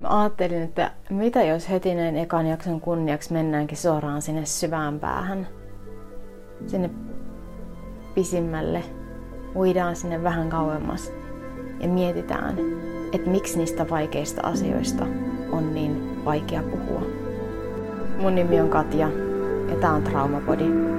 Mä ajattelin, että mitä jos heti näin ekan jakson kunniaksi mennäänkin suoraan sinne syvään päähän. Sinne pisimmälle. Uidaan sinne vähän kauemmas ja mietitään, että miksi niistä vaikeista asioista on niin vaikea puhua. Mun nimi on Katja ja tää on Traumapodi.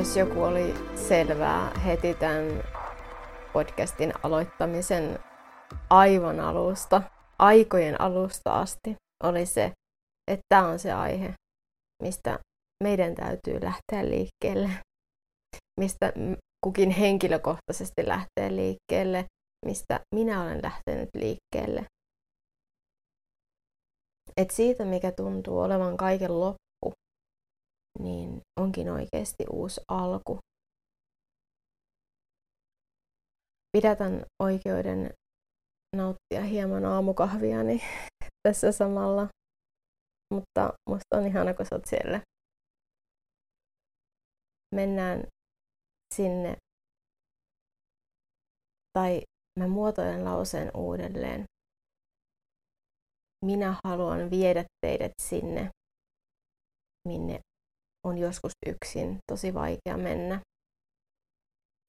Jos joku oli selvää heti tämän podcastin aloittamisen aivan alusta, aikojen alusta asti, oli se, että tämä on se aihe, mistä meidän täytyy lähteä liikkeelle, mistä kukin henkilökohtaisesti lähtee liikkeelle, mistä minä olen lähtenyt liikkeelle. Et siitä, mikä tuntuu olevan kaiken loppu, niin onkin oikeasti uusi alku. Pidätän oikeuden nauttia hieman aamukahviani tässä samalla, mutta musta on ihana, kun sä oot siellä. Mennään sinne, tai mä muotoilen lauseen uudelleen. Minä haluan viedä teidät sinne, minne on joskus yksin tosi vaikea mennä,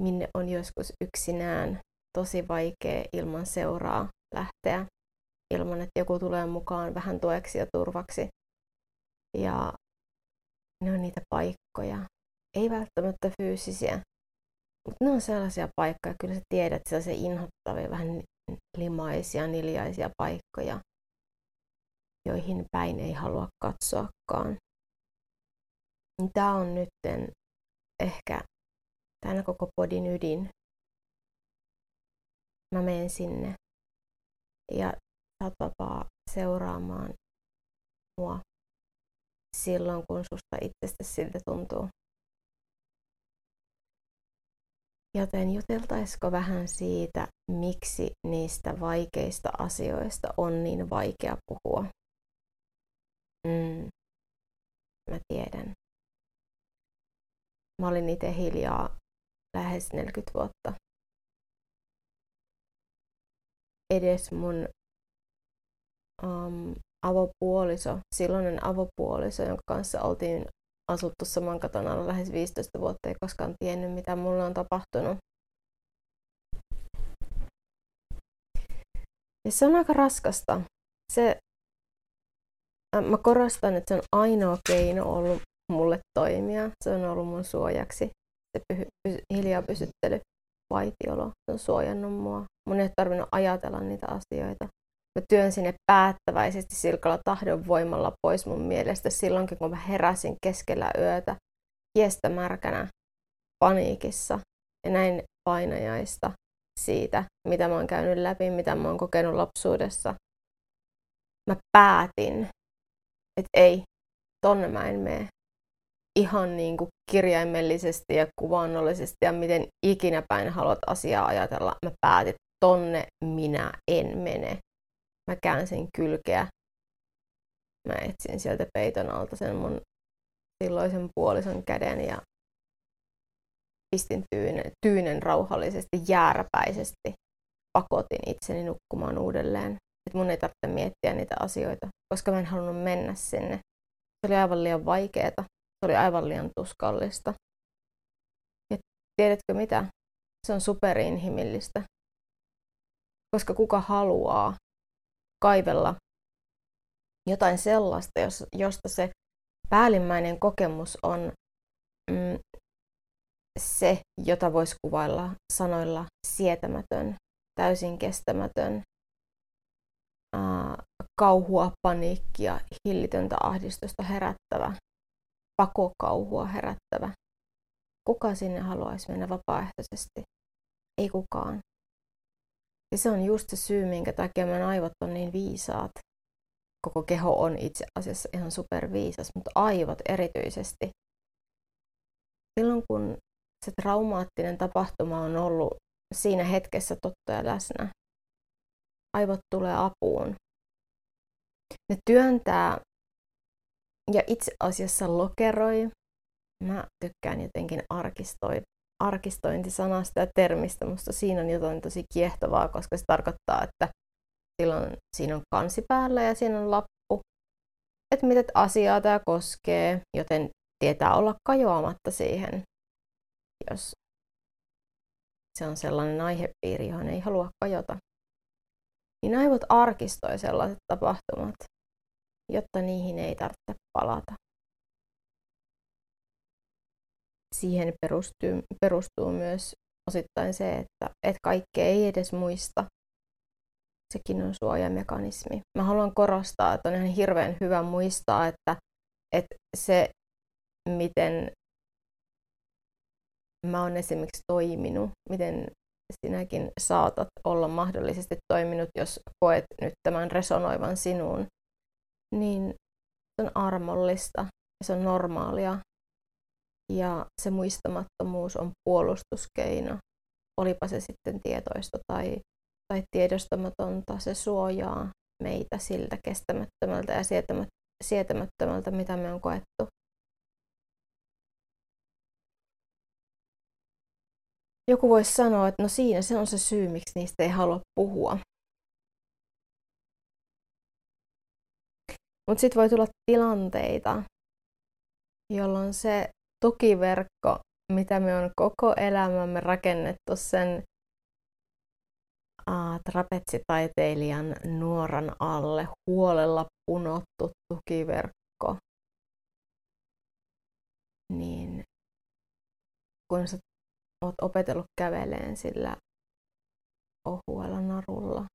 minne on joskus yksinään tosi vaikea ilman seuraa lähteä, ilman että joku tulee mukaan vähän tueksi ja turvaksi. Ja ne on niitä paikkoja, ei välttämättä fyysisiä, mutta ne on sellaisia paikkoja, kyllä sä tiedät, sellaisia inhottavia, vähän limaisia, niljaisia paikkoja, joihin päin ei halua katsoakaan. Tämä on nyt ehkä tämän koko podin ydin. Mä menen sinne ja oot vapaa seuraamaan mua silloin, kun susta itsestä siltä tuntuu. Joten juteltaisiko vähän siitä, miksi niistä vaikeista asioista on niin vaikea puhua? Mm, mä tiedän. Mä olin itse hiljaa lähes 40 vuotta. Edes mun um, avopuoliso, silloinen avopuoliso, jonka kanssa oltiin asuttu saman katon alla lähes 15 vuotta, ei koskaan tiennyt, mitä mulle on tapahtunut. Ja se on aika raskasta. Se, mä korostan, että se on ainoa keino ollut mulle toimia. Se on ollut mun suojaksi. Se py, py, hiljaa pysyttely, vaitiolo, se on suojannut mua. Mun ei tarvinnut ajatella niitä asioita. Mä työn sinne päättäväisesti silkalla tahdon voimalla pois mun mielestä silloinkin, kun mä heräsin keskellä yötä, kiestä märkänä, paniikissa ja näin painajaista siitä, mitä mä oon käynyt läpi, mitä mä oon kokenut lapsuudessa. Mä päätin, että ei, tonne mä en mene ihan niin kuin kirjaimellisesti ja kuvannollisesti ja miten ikinä päin haluat asiaa ajatella. Mä päätin, tonne minä en mene. Mä käänsin kylkeä. Mä etsin sieltä peiton alta sen mun silloisen puolison käden ja pistin tyynen, tyynen rauhallisesti, jääräpäisesti. Pakotin itseni nukkumaan uudelleen. Että mun ei tarvitse miettiä niitä asioita, koska mä en halunnut mennä sinne. Se oli aivan liian vaikeeta. Se oli aivan liian tuskallista. Ja tiedätkö mitä? Se on superinhimillistä. Koska kuka haluaa kaivella jotain sellaista, josta se päällimmäinen kokemus on mm, se, jota voisi kuvailla sanoilla sietämätön, täysin kestämätön, ää, kauhua, paniikkia, hillitöntä ahdistusta herättävä, pakokauhua herättävä. Kuka sinne haluaisi mennä vapaaehtoisesti? Ei kukaan. Ja se on just se syy, minkä takia meidän aivot on niin viisaat. Koko keho on itse asiassa ihan superviisas, mutta aivot erityisesti. Silloin kun se traumaattinen tapahtuma on ollut siinä hetkessä totta ja läsnä, aivot tulee apuun. Ne työntää ja itse asiassa lokeroi. Mä tykkään jotenkin arkistoi, arkistointisanasta ja termistä. Musta siinä on jotain tosi kiehtovaa, koska se tarkoittaa, että silloin siinä on kansi päällä ja siinä on lappu, että mitä asiaa tämä koskee, joten tietää olla kajoamatta siihen, jos se on sellainen aihepiiri, johon ei halua kajota. Niin aivot arkistoi sellaiset tapahtumat, jotta niihin ei tarvitse palata. Siihen perustuu, perustuu myös osittain se, että et kaikkea ei edes muista. Sekin on suojamekanismi. Mä haluan korostaa, että on ihan hirveän hyvä muistaa, että, että se, miten mä oon esimerkiksi toiminut, miten sinäkin saatat olla mahdollisesti toiminut, jos koet nyt tämän resonoivan sinuun, niin se on armollista ja se on normaalia. Ja se muistamattomuus on puolustuskeino, olipa se sitten tietoista tai, tai tiedostamatonta, se suojaa meitä siltä kestämättömältä ja sietämättömältä, mitä me on koettu. Joku voisi sanoa, että no siinä se on se syy, miksi niistä ei halua puhua. Mutta sitten voi tulla tilanteita, jolloin se tukiverkko, mitä me on koko elämämme rakennettu sen uh, trapetsitaiteilijan nuoran alle, huolella punottu tukiverkko, niin kun sä oot opetellut käveleen sillä ohuella narulla,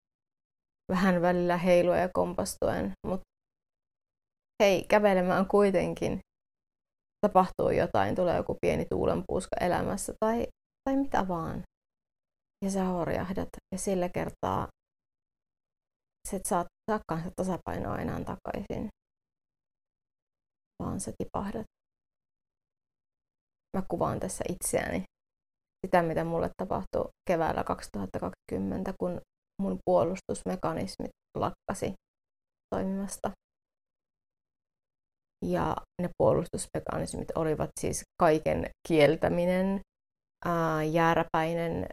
vähän välillä heilua ja kompastuen, mutta hei, kävelemään kuitenkin tapahtuu jotain, tulee joku pieni tuulenpuuska elämässä tai, tai mitä vaan. Ja sä horjahdat ja sillä kertaa sä et saa, saakaan sitä tasapainoa enää takaisin, vaan sä tipahdat. Mä kuvaan tässä itseäni sitä, mitä mulle tapahtui keväällä 2020, kun mun puolustusmekanismit lakkasi toimimasta. Ja ne puolustusmekanismit olivat siis kaiken kieltäminen, ää, jääräpäinen,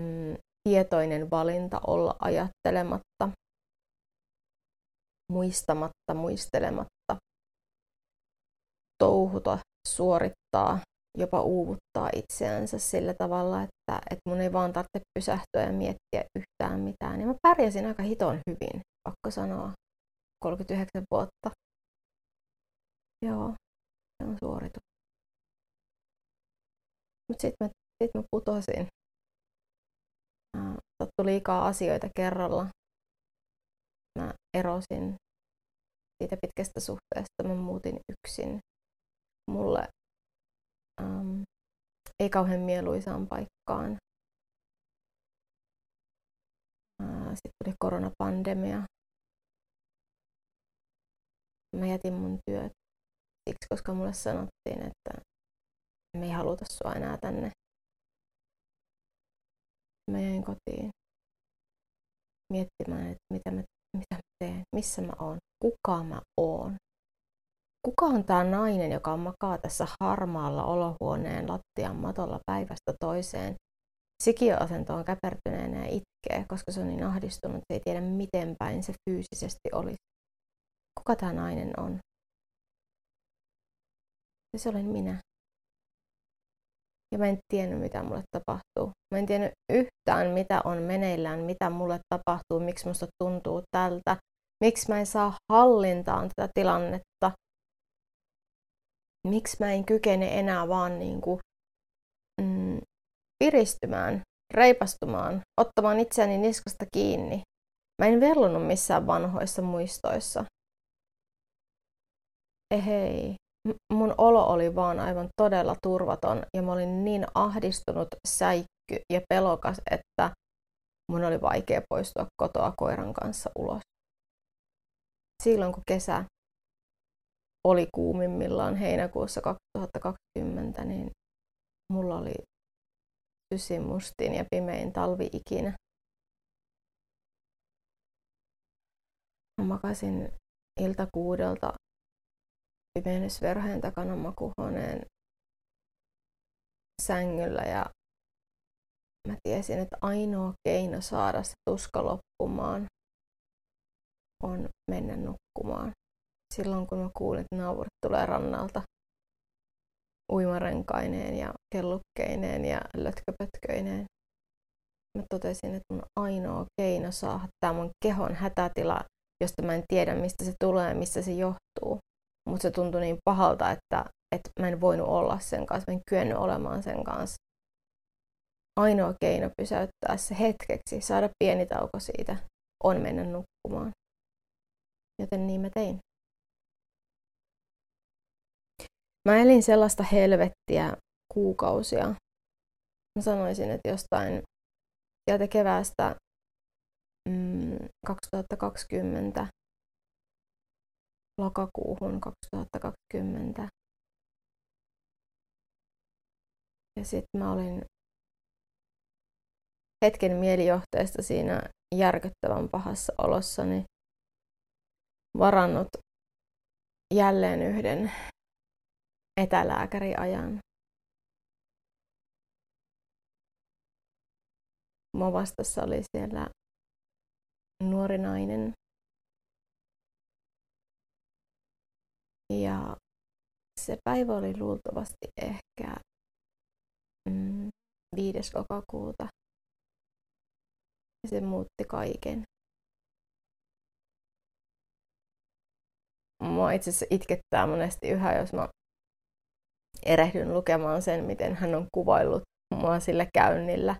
mm, tietoinen valinta olla ajattelematta, muistamatta, muistelematta, touhuta, suorittaa, jopa uuvuttaa itseänsä sillä tavalla, että, että mun ei vaan tarvitse pysähtyä ja miettiä yhtään mitään. Ja mä pärjäsin aika hiton hyvin, pakko sanoa, 39 vuotta. Joo, se on suoritus. Mutta sitten mä, sit mä putosin. Sattui liikaa asioita kerralla. Mä erosin siitä pitkästä suhteesta. Mä muutin yksin. Mulle ähm, ei kauhean mieluisaan paikkaan. Sitten tuli koronapandemia. Mä jätin mun työt siksi, koska mulle sanottiin, että me ei haluta sua enää tänne. Mä jäin kotiin miettimään, että mitä mä, mitä mä teen, missä mä oon, kuka mä oon. Kuka on tämä nainen, joka makaa tässä harmaalla olohuoneen lattian matolla päivästä toiseen? Sikiöasentoon käpertyneenä ja itkee, koska se on niin ahdistunut, että ei tiedä miten päin se fyysisesti olisi. Kuka tämä nainen on? Ja se olen minä. Ja mä en tiennyt, mitä mulle tapahtuu. Mä en tiennyt yhtään, mitä on meneillään, mitä mulle tapahtuu, miksi musta tuntuu tältä, miksi mä en saa hallintaan tätä tilannetta, miksi mä en kykene enää vaan niin kuin, mm, piristymään, reipastumaan, ottamaan itseäni niskasta kiinni. Mä en vellunut missään vanhoissa muistoissa. Ehei, mun olo oli vaan aivan todella turvaton ja mä olin niin ahdistunut, säikky ja pelokas, että mun oli vaikea poistua kotoa koiran kanssa ulos. Silloin kun kesä oli kuumimmillaan heinäkuussa 2020, niin mulla oli sysin mustin ja pimein talvi ikinä. Mä makasin ilta kuudelta pimennysverhojen takana makuhuoneen sängyllä ja mä tiesin, että ainoa keino saada se tuska loppumaan on mennä nukkumaan. Silloin kun mä kuulin, että naapurit tulee rannalta uimarenkaineen ja kellukkeineen ja lötköpötköineen, mä totesin, että mun ainoa keino saada tämä mun kehon hätätila, josta mä en tiedä mistä se tulee ja missä se johtuu. Mutta se tuntui niin pahalta, että, että mä en voinut olla sen kanssa, mä en kyennyt olemaan sen kanssa ainoa keino pysäyttää se hetkeksi, saada pieni tauko siitä, on mennä nukkumaan. Joten niin mä tein. Mä elin sellaista helvettiä kuukausia. Mä sanoisin, että jostain sieltä keväästä mm, 2020 lokakuuhun 2020. Ja sitten mä olin hetken mielijohteesta siinä järkyttävän pahassa olossani varannut jälleen yhden etälääkäriajan. Mua vastassa oli siellä nuori nainen. Ja se päivä oli luultavasti ehkä mm, 5. lokakuuta ja se muutti kaiken. Mua itse asiassa itkettää monesti yhä, jos mä erehdyn lukemaan sen, miten hän on kuvaillut mua sillä käynnillä.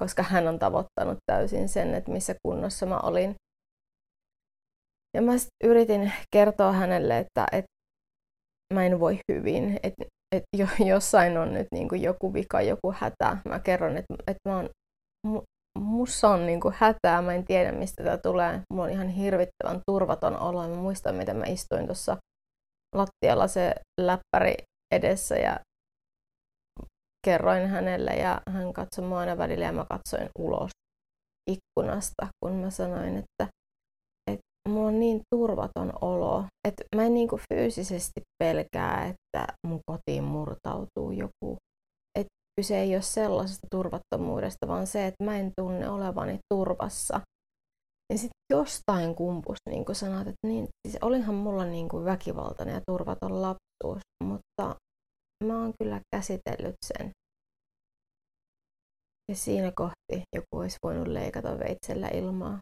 Koska hän on tavoittanut täysin sen, että missä kunnossa mä olin. Ja mä yritin kertoa hänelle, että, että mä en voi hyvin, että, että jossain on nyt niin kuin joku vika, joku hätä. Mä kerron, että, että mä oon, mussa on niinku hätää, mä en tiedä mistä tämä tulee. Mulla on ihan hirvittävän turvaton olo. Mä muistan, miten mä istuin tuossa lattialla se läppäri edessä ja kerroin hänelle ja hän katsoi mua aina välillä ja mä katsoin ulos ikkunasta, kun mä sanoin, että mulla on niin turvaton olo, että mä en niinku fyysisesti pelkää, että mun kotiin murtautuu joku kyse ei ole sellaisesta turvattomuudesta, vaan se, että mä en tunne olevani turvassa. Ja sitten jostain kumpus niin sanot, että niin, siis olihan mulla niin kuin väkivaltainen ja turvaton lapsuus, mutta mä oon kyllä käsitellyt sen. Ja siinä kohti joku olisi voinut leikata veitsellä ilmaa.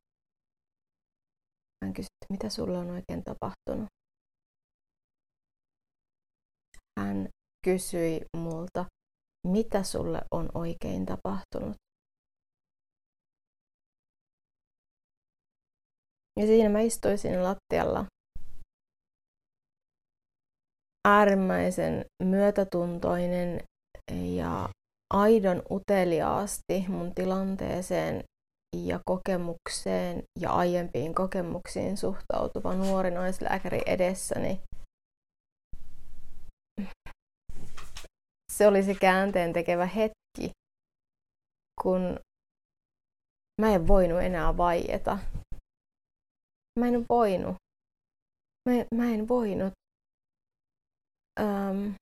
Hän kysyi, että mitä sulle on oikein tapahtunut. Hän kysyi multa, mitä sulle on oikein tapahtunut. Ja siinä mä istuin siinä lattialla äärimmäisen myötätuntoinen ja aidon uteliaasti mun tilanteeseen ja kokemukseen ja aiempiin kokemuksiin suhtautuva nuori naislääkäri edessäni se oli se käänteen tekevä hetki, kun mä en voinut enää vaieta. Mä en voinut. Mä, mä en voinut. Ähm,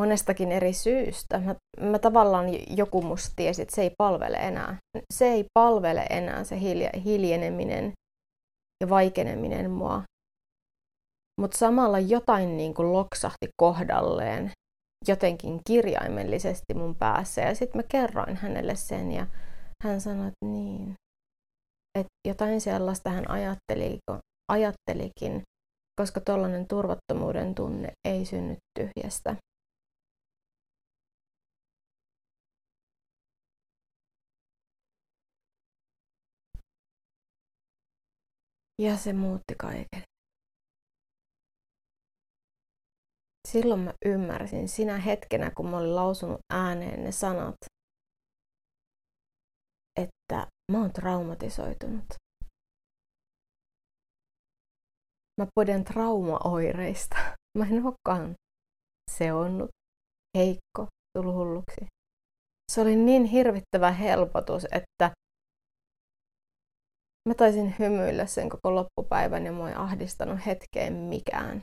monestakin eri syystä. Mä, mä tavallaan joku musta tiesi, että se ei palvele enää. Se ei palvele enää se hiljeneminen ja vaikeneminen mua. Mutta samalla jotain niin kuin loksahti kohdalleen jotenkin kirjaimellisesti mun päässä. Ja sitten mä kerroin hänelle sen ja hän sanoi, että niin, että jotain sellaista hän ajatteli, ajattelikin, koska tuollainen turvattomuuden tunne ei synny tyhjästä. Ja se muutti kaiken. silloin mä ymmärsin sinä hetkenä, kun mä olin lausunut ääneen ne sanat, mä oon traumatisoitunut. Mä poden traumaoireista. Mä en olekaan seonnut, heikko, tullut hulluksi. Se oli niin hirvittävä helpotus, että mä taisin hymyillä sen koko loppupäivän ja mua ei ahdistanut hetkeen mikään.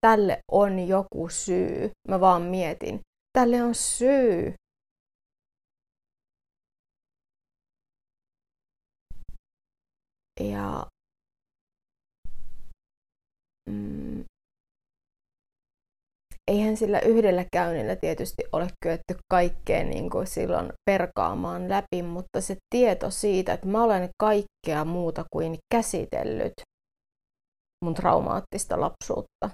Tälle on joku syy. Mä vaan mietin. Tälle on syy. Ja mm, eihän sillä yhdellä käynnillä tietysti ole kyetty kaikkea niin kuin silloin perkaamaan läpi, mutta se tieto siitä, että mä olen kaikkea muuta kuin käsitellyt mun traumaattista lapsuutta,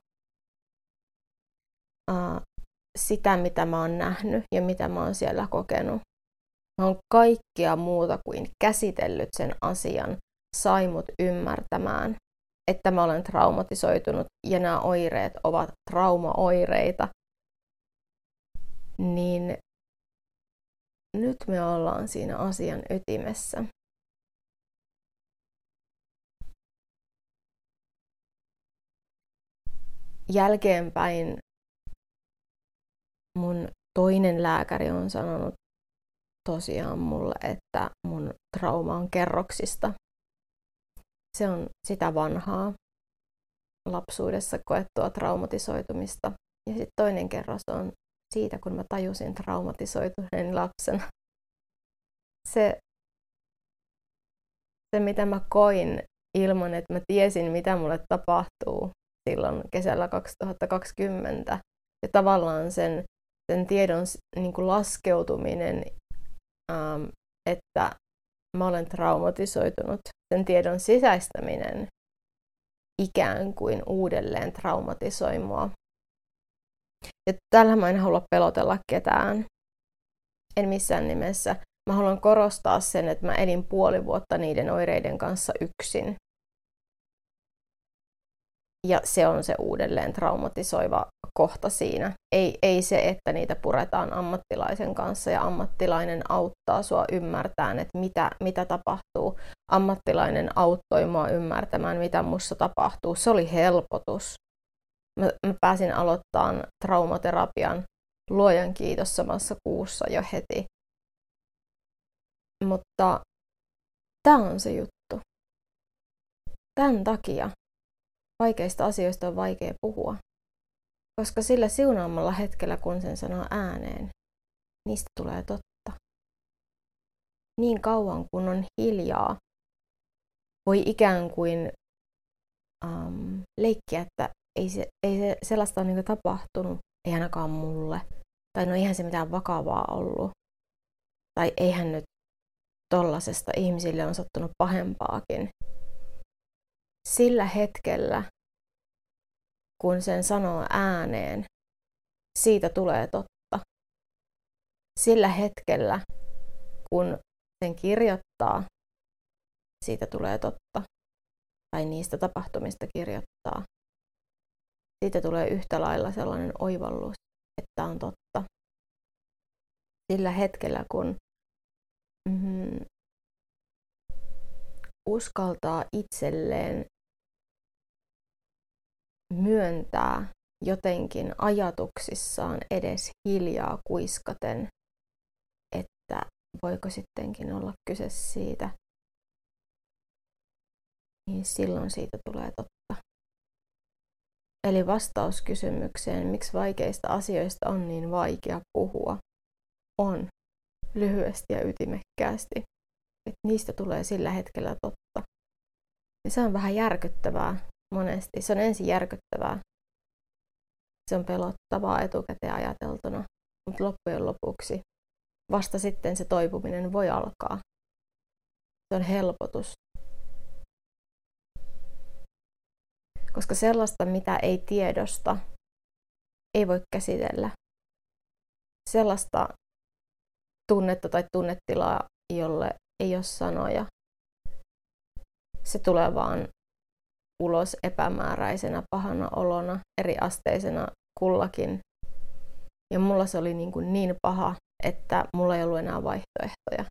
sitä mitä mä oon nähnyt ja mitä mä oon siellä kokenut. Mä oon kaikkea muuta kuin käsitellyt sen asian, sai mut ymmärtämään, että mä olen traumatisoitunut ja nämä oireet ovat traumaoireita, niin nyt me ollaan siinä asian ytimessä. Jälkeenpäin mun toinen lääkäri on sanonut tosiaan mulle, että mun trauma on kerroksista se on sitä vanhaa lapsuudessa koettua traumatisoitumista. Ja sitten toinen kerros on siitä, kun mä tajusin traumatisoituneen lapsena. Se, se, mitä mä koin ilman, että mä tiesin, mitä mulle tapahtuu silloin kesällä 2020. Ja tavallaan sen, sen tiedon niin kuin laskeutuminen, ähm, että mä olen traumatisoitunut, sen tiedon sisäistäminen ikään kuin uudelleen traumatisoi mua. Ja tällä mä en halua pelotella ketään. En missään nimessä. Mä haluan korostaa sen, että mä elin puoli vuotta niiden oireiden kanssa yksin ja se on se uudelleen traumatisoiva kohta siinä. Ei, ei se, että niitä puretaan ammattilaisen kanssa ja ammattilainen auttaa sua ymmärtämään, että mitä, mitä tapahtuu. Ammattilainen auttoi mua ymmärtämään, mitä mussa tapahtuu. Se oli helpotus. Mä, mä pääsin aloittamaan traumaterapian luojan kiitos samassa kuussa jo heti. Mutta tämä on se juttu. Tämän takia vaikeista asioista on vaikea puhua, koska sillä siunaamalla hetkellä, kun sen sanoo ääneen, niistä tulee totta. Niin kauan kun on hiljaa, voi ikään kuin um, leikkiä, että ei, se, ei se sellaista ole niin tapahtunut, ei ainakaan mulle. Tai no eihän se mitään vakavaa ollut. Tai eihän nyt tollasesta ihmisille on sattunut pahempaakin sillä hetkellä, kun sen sanoo ääneen, siitä tulee totta. Sillä hetkellä, kun sen kirjoittaa, siitä tulee totta. Tai niistä tapahtumista kirjoittaa. Siitä tulee yhtä lailla sellainen oivallus, että on totta. Sillä hetkellä, kun mm, uskaltaa itselleen myöntää jotenkin ajatuksissaan edes hiljaa kuiskaten, että voiko sittenkin olla kyse siitä, niin silloin siitä tulee totta. Eli vastaus kysymykseen, miksi vaikeista asioista on niin vaikea puhua, on lyhyesti ja ytimekkäästi, että niistä tulee sillä hetkellä totta. Ja se on vähän järkyttävää, monesti. Se on ensin järkyttävää. Se on pelottavaa etukäteen ajateltuna, mutta loppujen lopuksi vasta sitten se toipuminen voi alkaa. Se on helpotus. Koska sellaista, mitä ei tiedosta, ei voi käsitellä. Sellaista tunnetta tai tunnetilaa, jolle ei ole sanoja. Se tulee vaan ulos epämääräisenä pahana olona, eri asteisena kullakin. Ja mulla se oli niin, kuin niin paha, että mulla ei ollut enää vaihtoehtoja.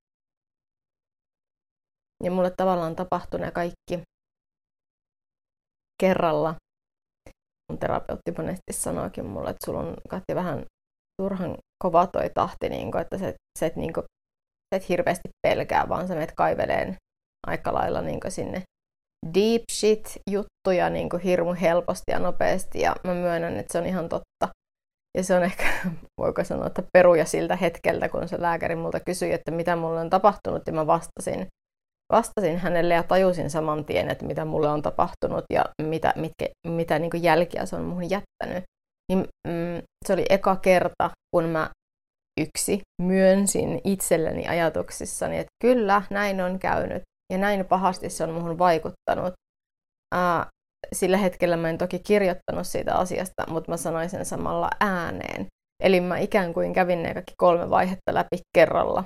Ja mulle tavallaan tapahtui ne kaikki kerralla. Mun terapeutti monesti sanoikin mulle, että sulla on Katja vähän turhan kova toi tahti, niin kun, että sä, sä, et, niin sä et hirveästi pelkää, vaan sä menet kaiveleen aika lailla niin sinne deep shit juttuja niin hirmu helposti ja nopeasti. Ja mä myönnän, että se on ihan totta. Ja se on ehkä, voiko sanoa, että peruja siltä hetkeltä, kun se lääkäri multa kysyi, että mitä mulle on tapahtunut, ja mä vastasin, vastasin hänelle ja tajusin saman tien, että mitä mulle on tapahtunut ja mitä, mitkä, mitä niin jälkiä se on muhun jättänyt. Niin, mm, se oli eka kerta, kun mä yksi myönsin itselleni ajatuksissani, että kyllä, näin on käynyt ja näin pahasti se on muhun vaikuttanut. Ää, sillä hetkellä mä en toki kirjoittanut siitä asiasta, mutta mä sanoin sen samalla ääneen. Eli mä ikään kuin kävin ne kaikki kolme vaihetta läpi kerralla.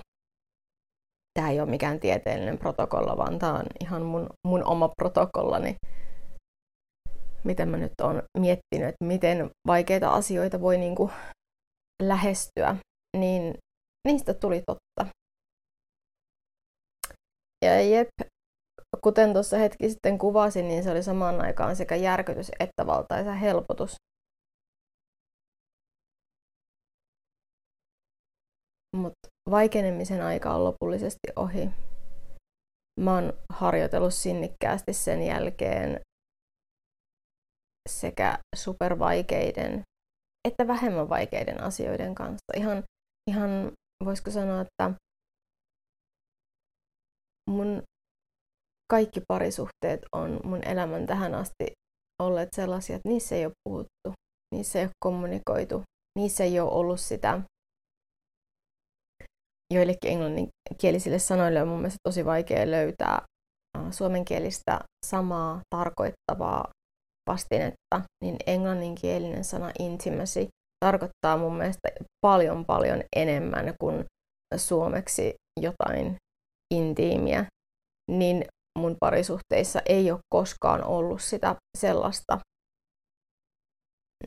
Tämä ei ole mikään tieteellinen protokolla, vaan tämä on ihan mun, mun oma protokollani. Miten mä nyt oon miettinyt, että miten vaikeita asioita voi niinku lähestyä, niin niistä tuli totta. Ja jep, kuten tuossa hetki sitten kuvasin, niin se oli samaan aikaan sekä järkytys että valtaisa helpotus. Mutta vaikenemisen aika on lopullisesti ohi. Mä oon harjoitellut sinnikkäästi sen jälkeen sekä supervaikeiden että vähemmän vaikeiden asioiden kanssa. Ihan, ihan voisiko sanoa, että mun kaikki parisuhteet on mun elämän tähän asti olleet sellaisia, että niissä ei ole puhuttu, niissä ei ole kommunikoitu, niissä ei ole ollut sitä joillekin englanninkielisille sanoille on mun mielestä tosi vaikea löytää suomenkielistä samaa tarkoittavaa vastinetta, niin englanninkielinen sana intimacy tarkoittaa mun mielestä paljon paljon enemmän kuin suomeksi jotain intiimiä, niin mun parisuhteissa ei ole koskaan ollut sitä sellaista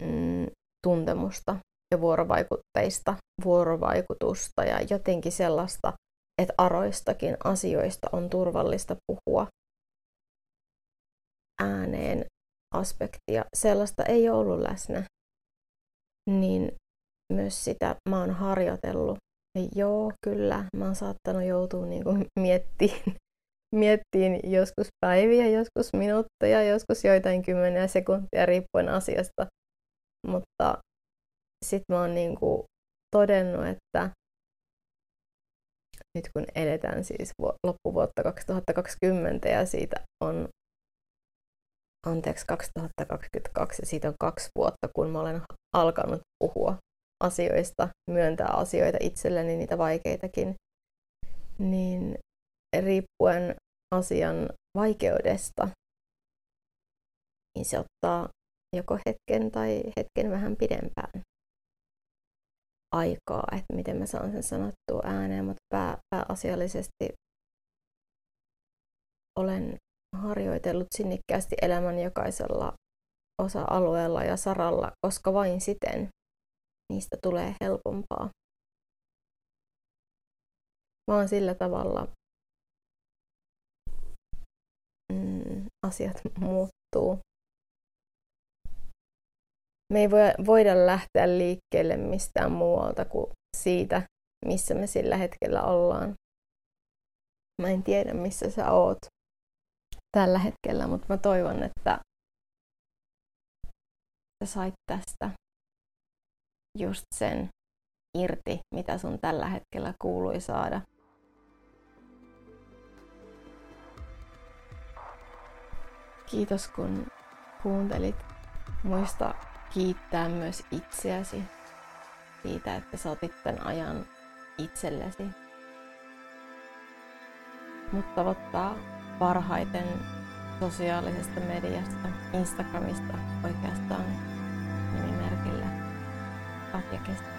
mm, tuntemusta ja vuorovaikutteista vuorovaikutusta ja jotenkin sellaista, että aroistakin asioista on turvallista puhua ääneen aspektia. Sellaista ei ole ollut läsnä. Niin myös sitä mä oon harjoitellut Joo, kyllä. Mä oon saattanut joutua niin kuin miettimään, miettiin joskus päiviä, joskus minuutteja, joskus joitain kymmeniä sekuntia riippuen asiasta. Mutta sitten mä oon niin kuin todennut, että nyt kun eletään siis loppuvuotta 2020 ja siitä on anteeksi 2022 ja siitä on kaksi vuotta, kun mä olen alkanut puhua asioista, myöntää asioita itselleni, niitä vaikeitakin, niin riippuen asian vaikeudesta, niin se ottaa joko hetken tai hetken vähän pidempään aikaa, että miten mä saan sen sanottua ääneen, mutta pää, pääasiallisesti olen harjoitellut sinnikkäästi elämän jokaisella osa-alueella ja saralla, koska vain siten niistä tulee helpompaa. Vaan sillä tavalla mm, asiat muuttuu. Me ei voida lähteä liikkeelle mistään muualta kuin siitä, missä me sillä hetkellä ollaan. Mä en tiedä, missä sä oot tällä hetkellä, mutta mä toivon, että sä sait tästä just sen irti, mitä sun tällä hetkellä kuului saada. Kiitos kun kuuntelit. Muista kiittää myös itseäsi siitä, että sä otit tämän ajan itsellesi. Mutta tavoittaa parhaiten sosiaalisesta mediasta, Instagramista oikeastaan nimimerkillä Katja Kestä.